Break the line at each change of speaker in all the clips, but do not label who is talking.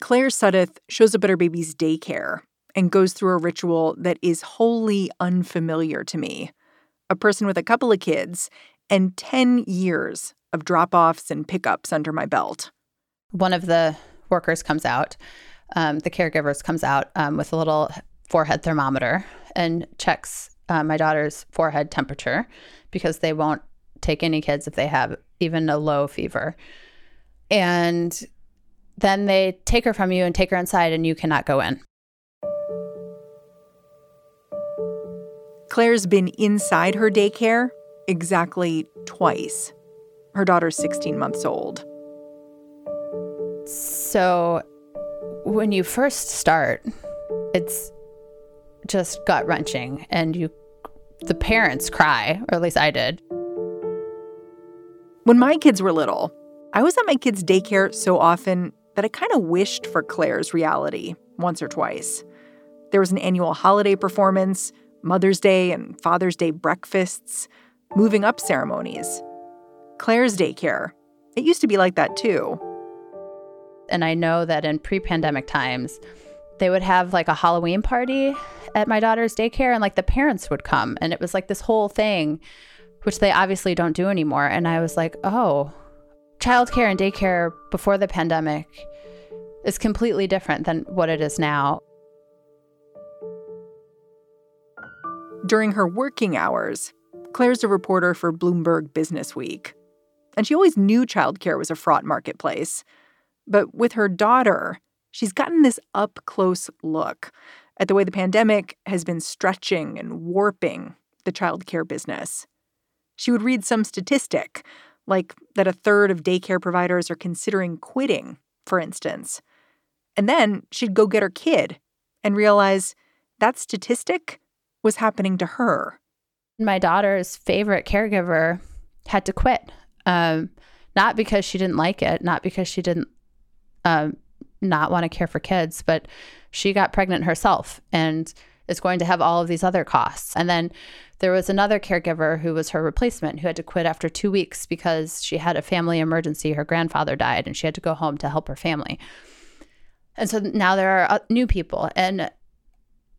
Claire Suddath shows up at her baby's daycare and goes through a ritual that is wholly unfamiliar to me. A person with a couple of kids and 10 years of drop offs and pickups under my belt.
One of the workers comes out, um, the caregivers comes out um, with a little forehead thermometer and checks uh, my daughter's forehead temperature because they won't take any kids if they have even a low fever. And then they take her from you and take her inside, and you cannot go in.
Claire's been inside her daycare exactly twice. Her daughter's 16 months old.
So, when you first start, it's just gut wrenching, and you, the parents cry, or at least I did.
When my kids were little, I was at my kids' daycare so often that I kind of wished for Claire's reality once or twice. There was an annual holiday performance, Mother's Day and Father's Day breakfasts, moving up ceremonies. Claire's daycare, it used to be like that too.
And I know that in pre pandemic times, they would have like a Halloween party at my daughter's daycare, and like the parents would come. And it was like this whole thing, which they obviously don't do anymore. And I was like, oh, childcare and daycare before the pandemic is completely different than what it is now.
During her working hours, Claire's a reporter for Bloomberg Business Week. And she always knew childcare was a fraught marketplace. But with her daughter, she's gotten this up close look at the way the pandemic has been stretching and warping the childcare business. She would read some statistic, like that a third of daycare providers are considering quitting, for instance. And then she'd go get her kid and realize that statistic was happening to her.
My daughter's favorite caregiver had to quit, um, not because she didn't like it, not because she didn't um, not want to care for kids, but she got pregnant herself and is going to have all of these other costs. And then there was another caregiver who was her replacement who had to quit after two weeks because she had a family emergency. Her grandfather died and she had to go home to help her family. And so now there are uh, new people. And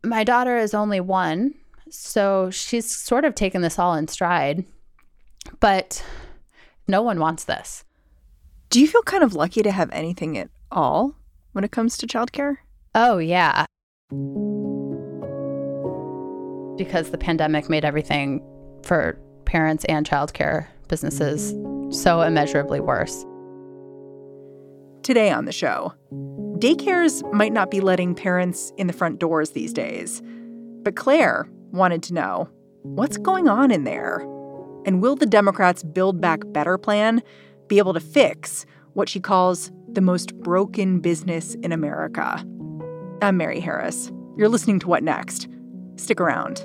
my daughter is only one. So she's sort of taken this all in stride. But no one wants this.
Do you feel kind of lucky to have anything at all when it comes to childcare?
Oh, yeah. Because the pandemic made everything for parents and childcare businesses so immeasurably worse.
Today on the show, daycares might not be letting parents in the front doors these days. But Claire wanted to know what's going on in there? And will the Democrats' Build Back Better plan be able to fix what she calls the most broken business in America? I'm Mary Harris. You're listening to What Next? Stick around.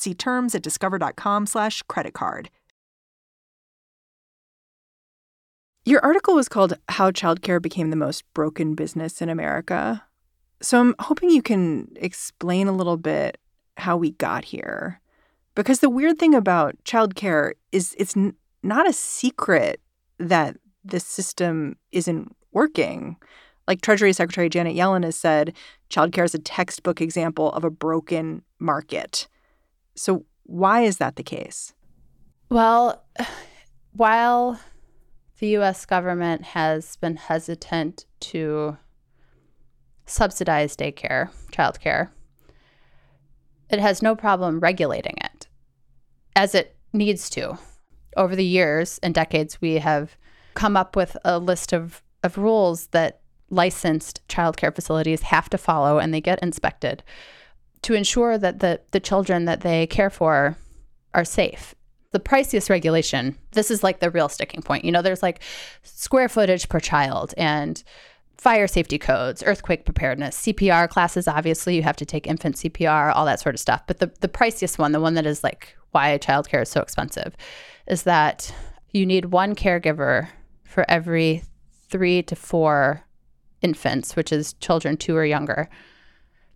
See terms at discover.com/slash credit card. Your article was called How Childcare Became the Most Broken Business in America. So I'm hoping you can explain a little bit how we got here. Because the weird thing about childcare is it's n- not a secret that the system isn't working. Like Treasury Secretary Janet Yellen has said, childcare is a textbook example of a broken market. So, why is that the case?
Well, while the US government has been hesitant to subsidize daycare, childcare, it has no problem regulating it as it needs to. Over the years and decades, we have come up with a list of, of rules that licensed childcare facilities have to follow and they get inspected to ensure that the, the children that they care for are safe. The priciest regulation, this is like the real sticking point. You know, there's like square footage per child and fire safety codes, earthquake preparedness, CPR classes. Obviously, you have to take infant CPR, all that sort of stuff. But the, the priciest one, the one that is like why childcare is so expensive, is that you need one caregiver for every three to four infants, which is children two or younger,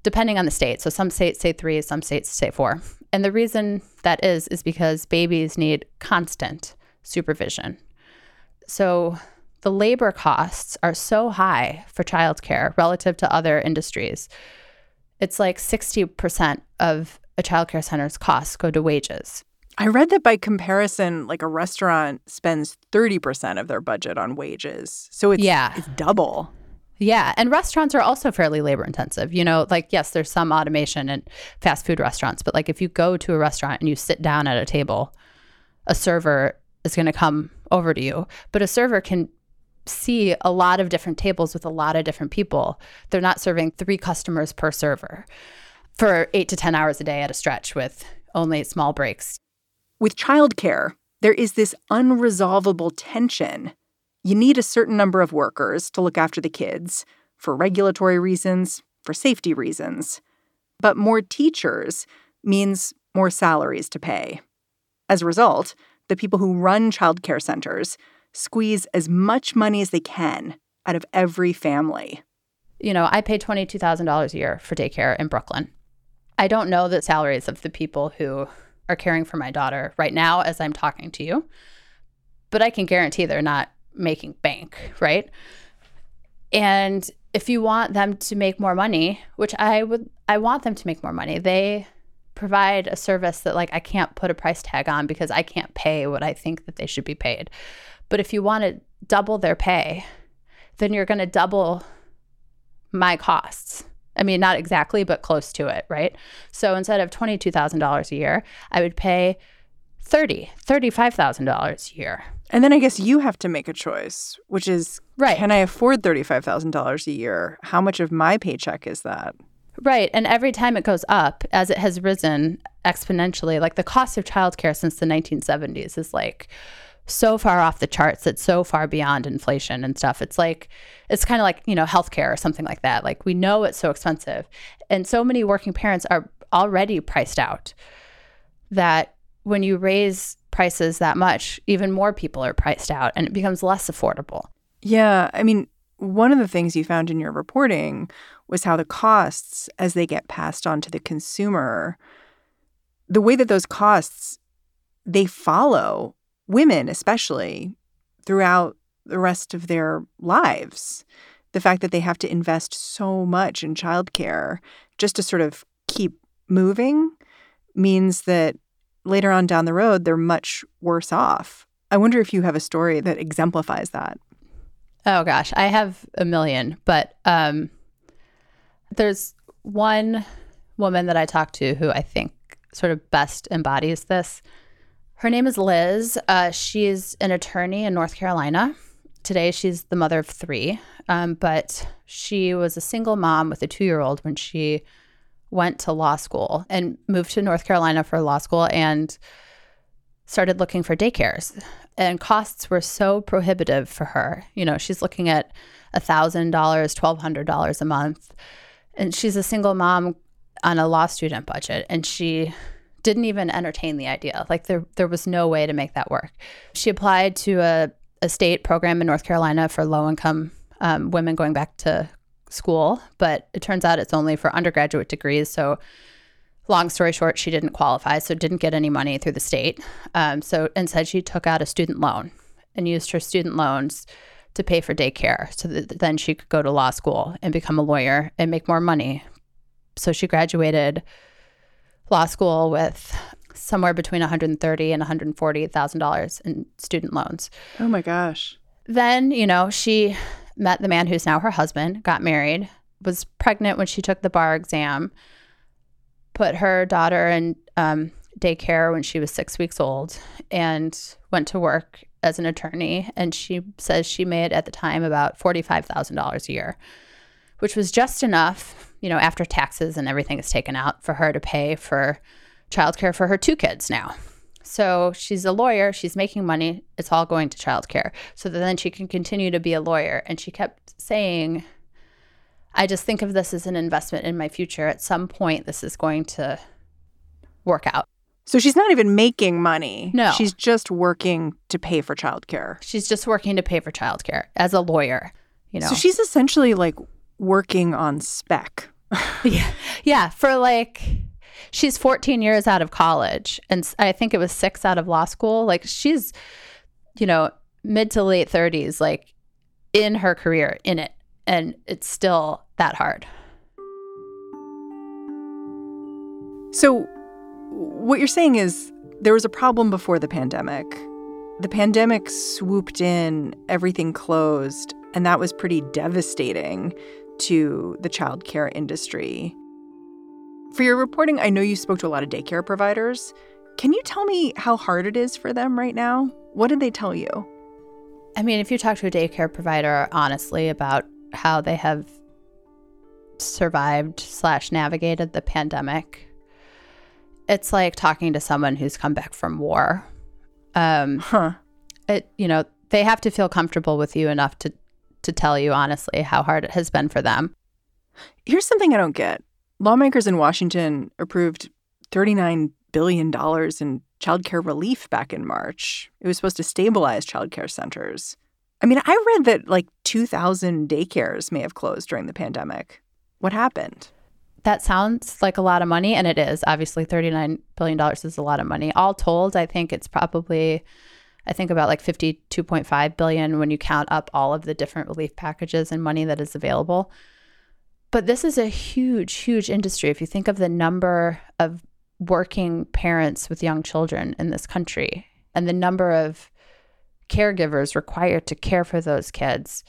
depending on the state. So some states say three, some states say four. And the reason that is, is because babies need constant supervision. So the labor costs are so high for childcare relative to other industries. It's like 60% of a childcare center's costs go to wages.
I read that by comparison, like a restaurant spends 30% of their budget on wages. So it's,
Yeah.
it's double.
Yeah, and restaurants are also fairly labor intensive. You know, like yes, there's some automation in fast food restaurants, but like if you go to a restaurant and you sit down at a table, a server is going to come over to you, but a server can see a lot of different tables with a lot of different people. They're not serving 3 customers per server for 8 to 10 hours a day at a stretch with only small breaks.
With childcare, there is this unresolvable tension. You need a certain number of workers to look after the kids for regulatory reasons, for safety reasons. But more teachers means more salaries to pay. As a result, the people who run childcare centers squeeze as much money as they can out of every family.
you know, I pay $22,000 a year for daycare in Brooklyn. I don't know the salaries of the people who are caring for my daughter right now as I'm talking to you, but I can guarantee they're not making bank, right? And if you want them to make more money, which I would I want them to make more money, they provide a service that like I can't put a price tag on because I can't pay what I think that they should be paid. But if you want to double their pay, then you're going to double my costs. I mean, not exactly, but close to it, right? So instead of $22,000 a year, I would pay $30, $35,000 a year.
And then I guess you have to make a choice, which is
Right.
can I afford $35,000 a year? How much of my paycheck is that?
Right. And every time it goes up, as it has risen exponentially, like the cost of childcare since the 1970s is like so far off the charts. It's so far beyond inflation and stuff. It's like, it's kind of like, you know, healthcare or something like that. Like we know it's so expensive. And so many working parents are already priced out that when you raise prices that much, even more people are priced out and it becomes less affordable.
Yeah, I mean, one of the things you found in your reporting was how the costs, as they get passed on to the consumer, the way that those costs they follow women, especially throughout the rest of their lives. The fact that they have to invest so much in childcare just to sort of keep moving means that later on down the road, they're much worse off. I wonder if you have a story that exemplifies that.
Oh gosh, I have a million, but um, there's one woman that I talked to who I think sort of best embodies this. Her name is Liz. Uh, she's an attorney in North Carolina. Today, she's the mother of three, um, but she was a single mom with a two year old when she went to law school and moved to North Carolina for law school. And started looking for daycares and costs were so prohibitive for her. You know, she's looking at $1,000, $1,200 a month. And she's a single mom on a law student budget. And she didn't even entertain the idea. Like there, there was no way to make that work. She applied to a, a state program in North Carolina for low income um, women going back to school, but it turns out it's only for undergraduate degrees. So long story short, she didn't qualify, so didn't get any money through the state. Um, so instead, she took out a student loan and used her student loans to pay for daycare so that then she could go to law school and become a lawyer and make more money. So she graduated law school with somewhere between 130 and 140 thousand dollars in student loans.
Oh my gosh.
Then, you know, she met the man who's now her husband, got married, was pregnant when she took the bar exam, put her daughter in um, daycare when she was six weeks old, and went to work as an attorney. And she says she made at the time about $45,000 a year, which was just enough, you know, after taxes and everything is taken out for her to pay for childcare for her two kids now. So she's a lawyer, she's making money, it's all going to childcare. So that then she can continue to be a lawyer. And she kept saying, I just think of this as an investment in my future. At some point, this is going to work out.
So she's not even making money.
No.
She's just working to pay for childcare.
She's just working to pay for childcare as a lawyer, you know.
So she's essentially like working on spec.
yeah. Yeah, for like she's 14 years out of college and I think it was 6 out of law school. Like she's you know, mid to late 30s like in her career in it and it's still that hard.
So what you're saying is there was a problem before the pandemic. The pandemic swooped in, everything closed, and that was pretty devastating to the childcare industry. For your reporting, I know you spoke to a lot of daycare providers. Can you tell me how hard it is for them right now? What did they tell you?
I mean, if you talk to a daycare provider honestly about how they have survived slash navigated the pandemic, it's like talking to someone who's come back from war. Um,
Huh.
it you know they have to feel comfortable with you enough to to tell you honestly how hard it has been for them.
Here's something I don't get. Lawmakers in Washington approved $39 billion in childcare relief back in March. It was supposed to stabilize childcare centers. I mean, I read that like 2,000 daycares may have closed during the pandemic. What happened?
That sounds like a lot of money, and it is. Obviously, $39 billion is a lot of money. All told, I think it's probably, I think about like 52.5 billion when you count up all of the different relief packages and money that is available. But this is a huge, huge industry. If you think of the number of working parents with young children in this country and the number of caregivers required to care for those kids,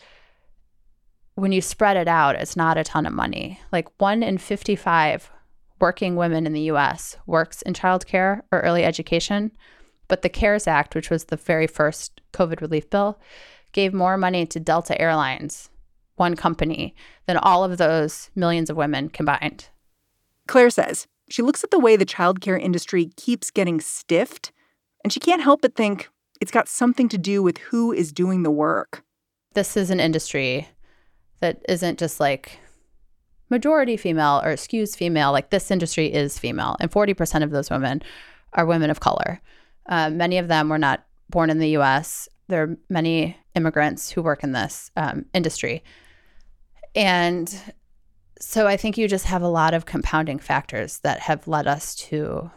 when you spread it out, it's not a ton of money. Like one in 55 working women in the US works in childcare or early education. But the CARES Act, which was the very first COVID relief bill, gave more money to Delta Airlines, one company, than all of those millions of women combined.
Claire says she looks at the way the childcare industry keeps getting stiffed, and she can't help but think it's got something to do with who is doing the work.
This is an industry that isn't just like majority female or skews female. Like this industry is female, and 40% of those women are women of color. Uh, many of them were not born in the US. There are many immigrants who work in this um, industry. And so I think you just have a lot of compounding factors that have led us to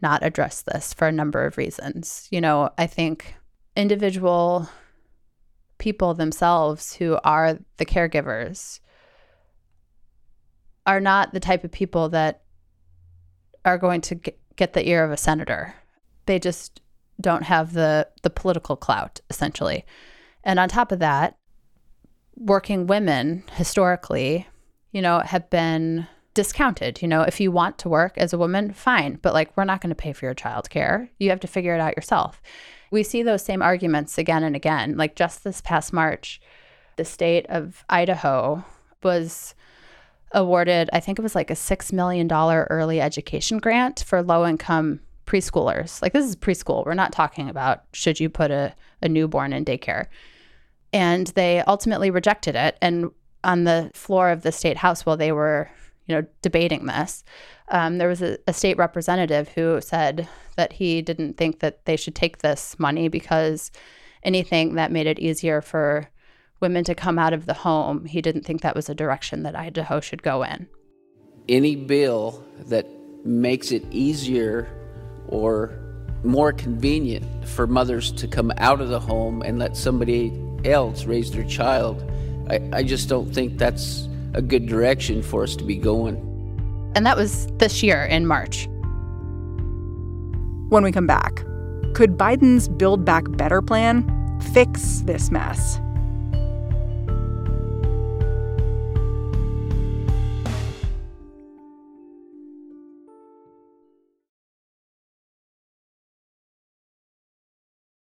not address this for a number of reasons. You know, I think individual people themselves who are the caregivers are not the type of people that are going to get, the ear of a senator. They just don't have the the political clout essentially. And on top of that, working women historically, you know, have been discounted. You know, if you want to work as a woman, fine, but like we're not going to pay for your childcare. You have to figure it out yourself. We see those same arguments again and again. Like just this past March, the state of Idaho was awarded, I think it was like a $6 million early education grant for low income preschoolers. Like this is preschool. We're not talking about should you put a, a newborn in daycare. And they ultimately rejected it. And on the floor of the state house while they were, you know, debating this, um, there was a, a state representative who said that he didn't think that they should take this money because anything that made it easier for women to come out of the home, he didn't think that was a direction that Idaho should go in.
Any bill that makes it easier or more convenient for mothers to come out of the home and let somebody else raise their child, I, I just don't think that's a good direction for us to be going.
And that was this year in March.
When we come back, could Biden's Build Back Better plan fix this mess?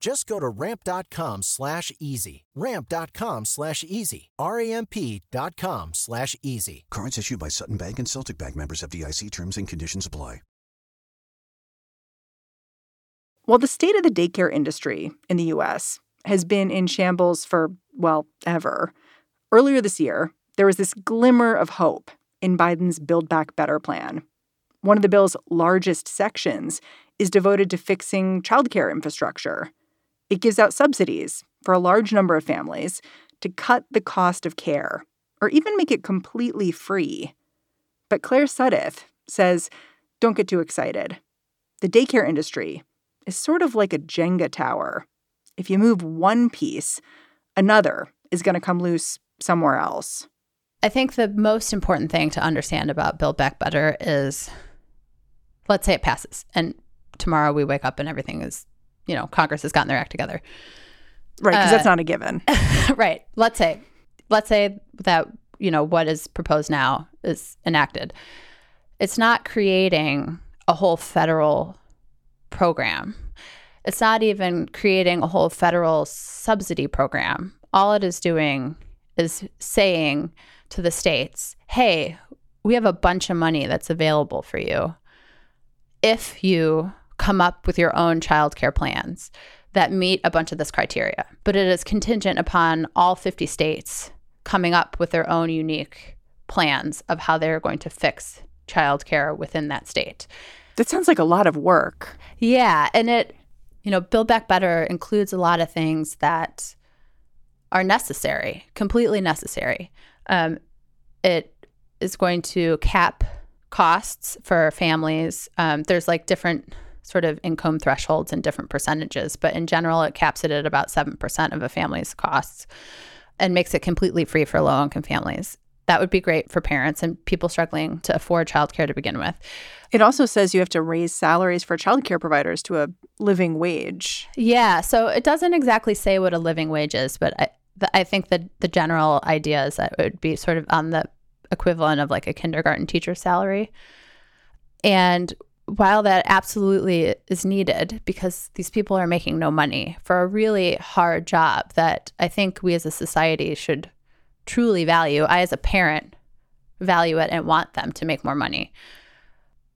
Just go to ramp.com slash easy. Ramp.com slash easy. R-A-M-P.com slash easy.
Cards issued by Sutton Bank and Celtic Bank members FDIC terms and conditions apply.
While the state of the daycare industry in the US has been in shambles for, well, ever, earlier this year, there was this glimmer of hope in Biden's Build Back Better plan. One of the bill's largest sections is devoted to fixing childcare infrastructure. It gives out subsidies for a large number of families to cut the cost of care or even make it completely free. But Claire Suddath says don't get too excited. The daycare industry is sort of like a Jenga tower. If you move one piece, another is going to come loose somewhere else.
I think the most important thing to understand about Build Back Better is let's say it passes and tomorrow we wake up and everything is, you know, Congress has gotten their act together.
Right, because
Uh,
that's not a given.
right. Let's say let's say that, you know, what is proposed now is enacted. It's not creating a whole federal program. It's not even creating a whole federal subsidy program. All it is doing is saying to the states, hey, we have a bunch of money that's available for you if you come up with your own childcare plans that meet a bunch of this criteria. But it is contingent upon all 50 states coming up with their own unique plans of how they're going to fix childcare within that state.
That sounds like a lot of work.
Yeah, and it, you know, Build Back Better includes a lot of things that are necessary, completely necessary. Um, it is going to cap costs for families. Um, there's like different sort of income thresholds and different percentages, but in general, it caps it at about 7% of a family's costs and makes it completely free for low income families. That would be great for parents and people struggling to afford childcare to begin with.
It also says you have to raise salaries for childcare providers to a living wage.
Yeah, so it doesn't exactly say what a living wage is, but I, the, I think that the general idea is that it would be sort of on the equivalent of like a kindergarten teacher salary. And while that absolutely is needed because these people are making no money for a really hard job that I think we as a society should truly value, I as a parent value it and want them to make more money.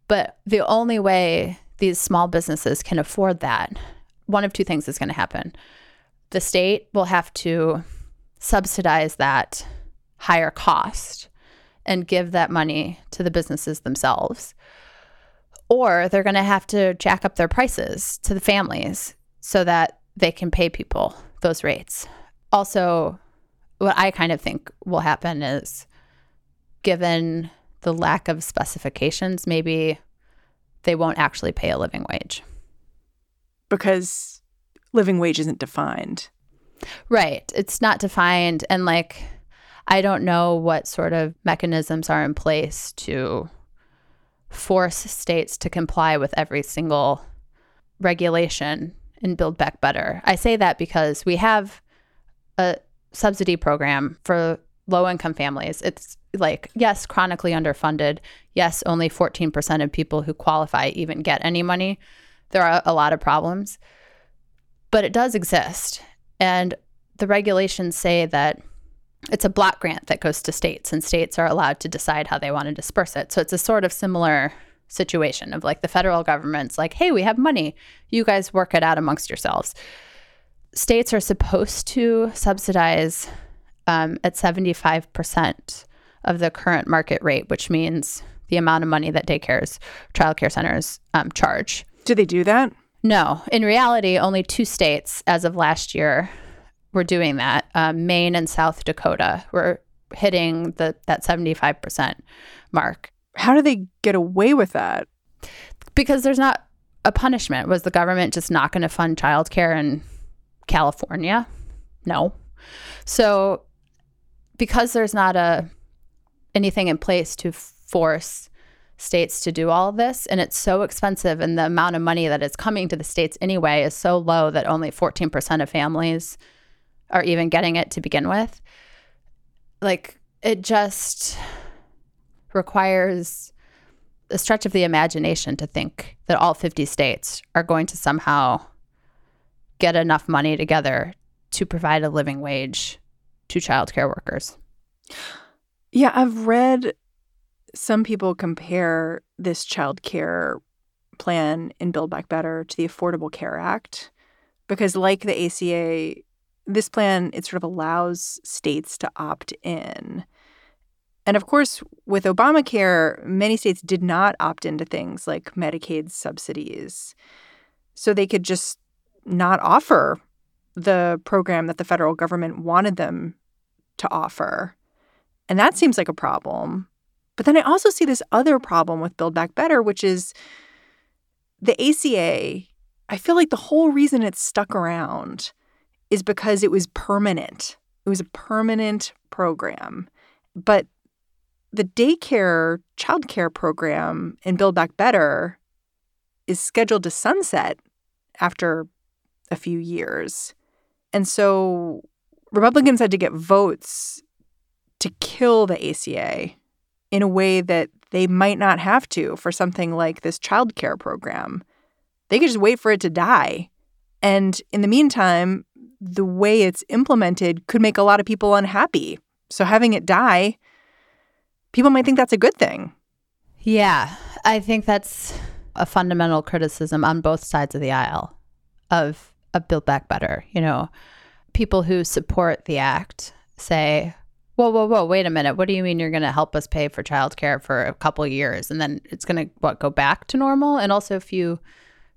But the only way these small businesses can afford that, one of two things is going to happen. The state will have to subsidize that higher cost and give that money to the businesses themselves. Or they're going to have to jack up their prices to the families so that they can pay people those rates. Also, what I kind of think will happen is given the lack of specifications, maybe they won't actually pay a living wage.
Because living wage isn't defined.
Right. It's not defined. And like, I don't know what sort of mechanisms are in place to force states to comply with every single regulation and build back better. I say that because we have a subsidy program for low income families. It's like, yes, chronically underfunded. Yes, only 14% of people who qualify even get any money. There are a lot of problems, but it does exist. And the regulations say that it's a block grant that goes to states, and states are allowed to decide how they want to disperse it. So it's a sort of similar situation of like the federal government's like, hey, we have money. You guys work it out amongst yourselves. States are supposed to subsidize um, at 75% of the current market rate, which means the amount of money that daycares, childcare centers um, charge.
Do they do that?
No. In reality, only two states as of last year were doing that. Um, Maine and South Dakota were hitting the that 75% mark.
How do they get away with that?
Because there's not a punishment. Was the government just not going to fund childcare in California? No. So because there's not a anything in place to force states to do all this and it's so expensive and the amount of money that is coming to the states anyway is so low that only 14% of families are even getting it to begin with like it just requires a stretch of the imagination to think that all 50 states are going to somehow get enough money together to provide a living wage to childcare workers.
Yeah, I've read some people compare this child care plan in Build Back Better to the Affordable Care Act because like the ACA, this plan it sort of allows states to opt in. And of course, with Obamacare, many states did not opt into things like Medicaid subsidies. So they could just not offer the program that the federal government wanted them to offer. And that seems like a problem. But then I also see this other problem with Build Back Better, which is the ACA. I feel like the whole reason it's stuck around is because it was permanent. It was a permanent program. But the daycare childcare program in Build Back Better is scheduled to sunset after a few years. And so Republicans had to get votes to kill the ACA in a way that they might not have to for something like this child care program. They could just wait for it to die. And in the meantime, the way it's implemented could make a lot of people unhappy. So having it die, people might think that's a good thing.
Yeah, I think that's a fundamental criticism on both sides of the aisle of, of Build Back Better. You know, people who support the act say, whoa, whoa, whoa, wait a minute. What do you mean you're going to help us pay for childcare for a couple years and then it's going to, what, go back to normal? And also, if you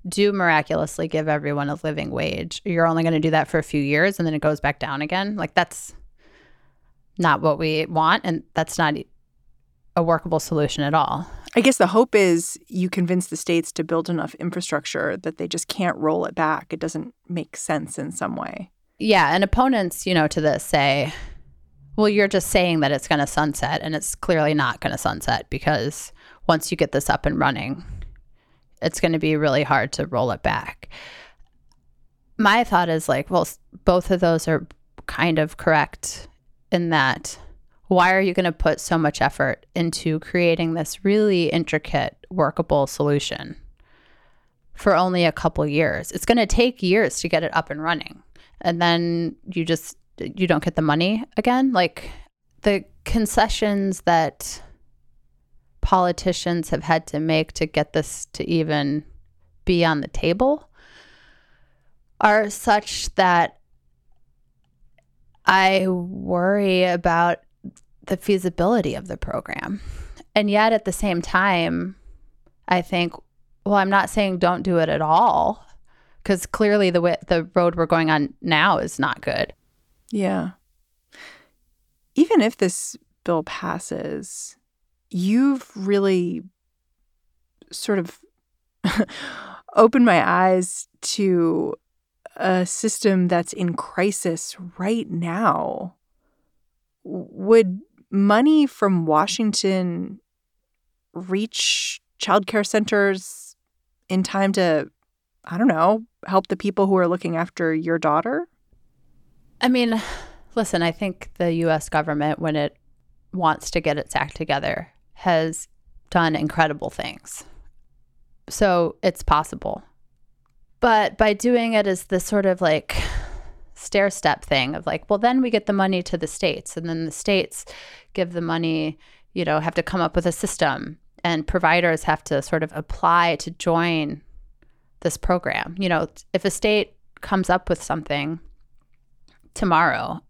do miraculously give everyone a living wage, you're only going to do that for a few years and then it goes back down again. Like, that's not what we want. And that's not a workable solution at all.
I guess the hope is you convince the states to build enough infrastructure that they just can't roll it back. It doesn't make sense in some way.
Yeah, and opponents, you know, to this say, well, you're just saying that it's going to sunset, and it's clearly not going to sunset because once you get this up and running, it's going to be really hard to roll it back. My thought is like, well, both of those are kind of correct in that why are you going to put so much effort into creating this really intricate, workable solution for only a couple years? It's going to take years to get it up and running and then you just you don't get the money again like the concessions that politicians have had to make to get this to even be on the table are such that I worry about the feasibility of the program. And yet at the same time, I think, well, I'm not saying don't do it at all because clearly the way the road we're going on now is not good.
Yeah. Even if this bill passes, you've really sort of opened my eyes to a system that's in crisis right now. Would money from Washington reach childcare centers in time to, I don't know, help the people who are looking after your daughter?
I mean, listen, I think the US government, when it wants to get its act together, has done incredible things. So it's possible. But by doing it as this sort of like stair step thing of like, well, then we get the money to the states, and then the states give the money, you know, have to come up with a system, and providers have to sort of apply to join this program. You know, if a state comes up with something tomorrow,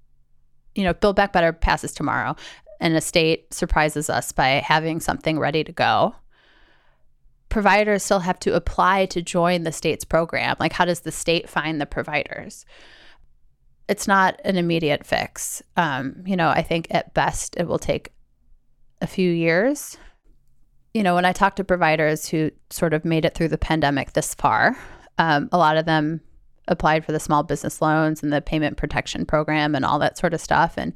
you know, Build Back Better passes tomorrow, and a state surprises us by having something ready to go providers still have to apply to join the state's program. Like, how does the state find the providers? It's not an immediate fix. Um, you know, I think at best it will take a few years. You know, when I talk to providers who sort of made it through the pandemic this far, um, a lot of them applied for the small business loans and the payment protection program and all that sort of stuff. And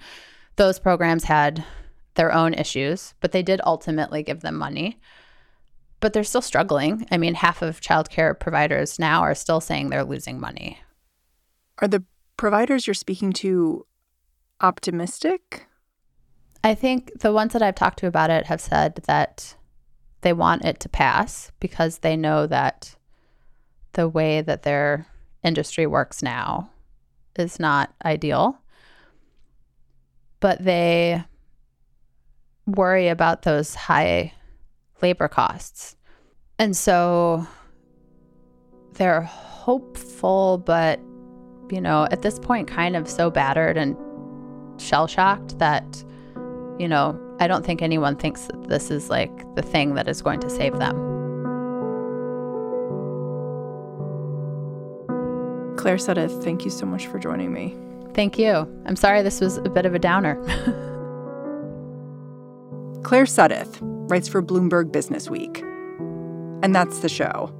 those programs had their own issues, but they did ultimately give them money but they're still struggling. I mean, half of childcare providers now are still saying they're losing money.
Are the providers you're speaking to optimistic?
I think the ones that I've talked to about it have said that they want it to pass because they know that the way that their industry works now is not ideal. But they worry about those high labor costs. And so they're hopeful, but, you know, at this point, kind of so battered and shell shocked that, you know, I don't think anyone thinks that this is like the thing that is going to save them.
Claire Suddath, thank you so much for joining me.
Thank you. I'm sorry this was a bit of a downer.
Claire Suddath writes for Bloomberg Business Week. And that's the show.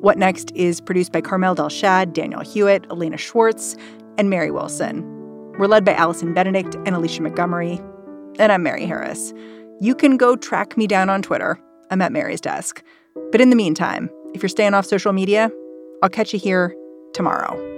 What Next is produced by Carmel Delshad, Daniel Hewitt, Elena Schwartz, and Mary Wilson. We're led by Allison Benedict and Alicia Montgomery. And I'm Mary Harris. You can go track me down on Twitter. I'm at Mary's desk. But in the meantime, if you're staying off social media, I'll catch you here tomorrow.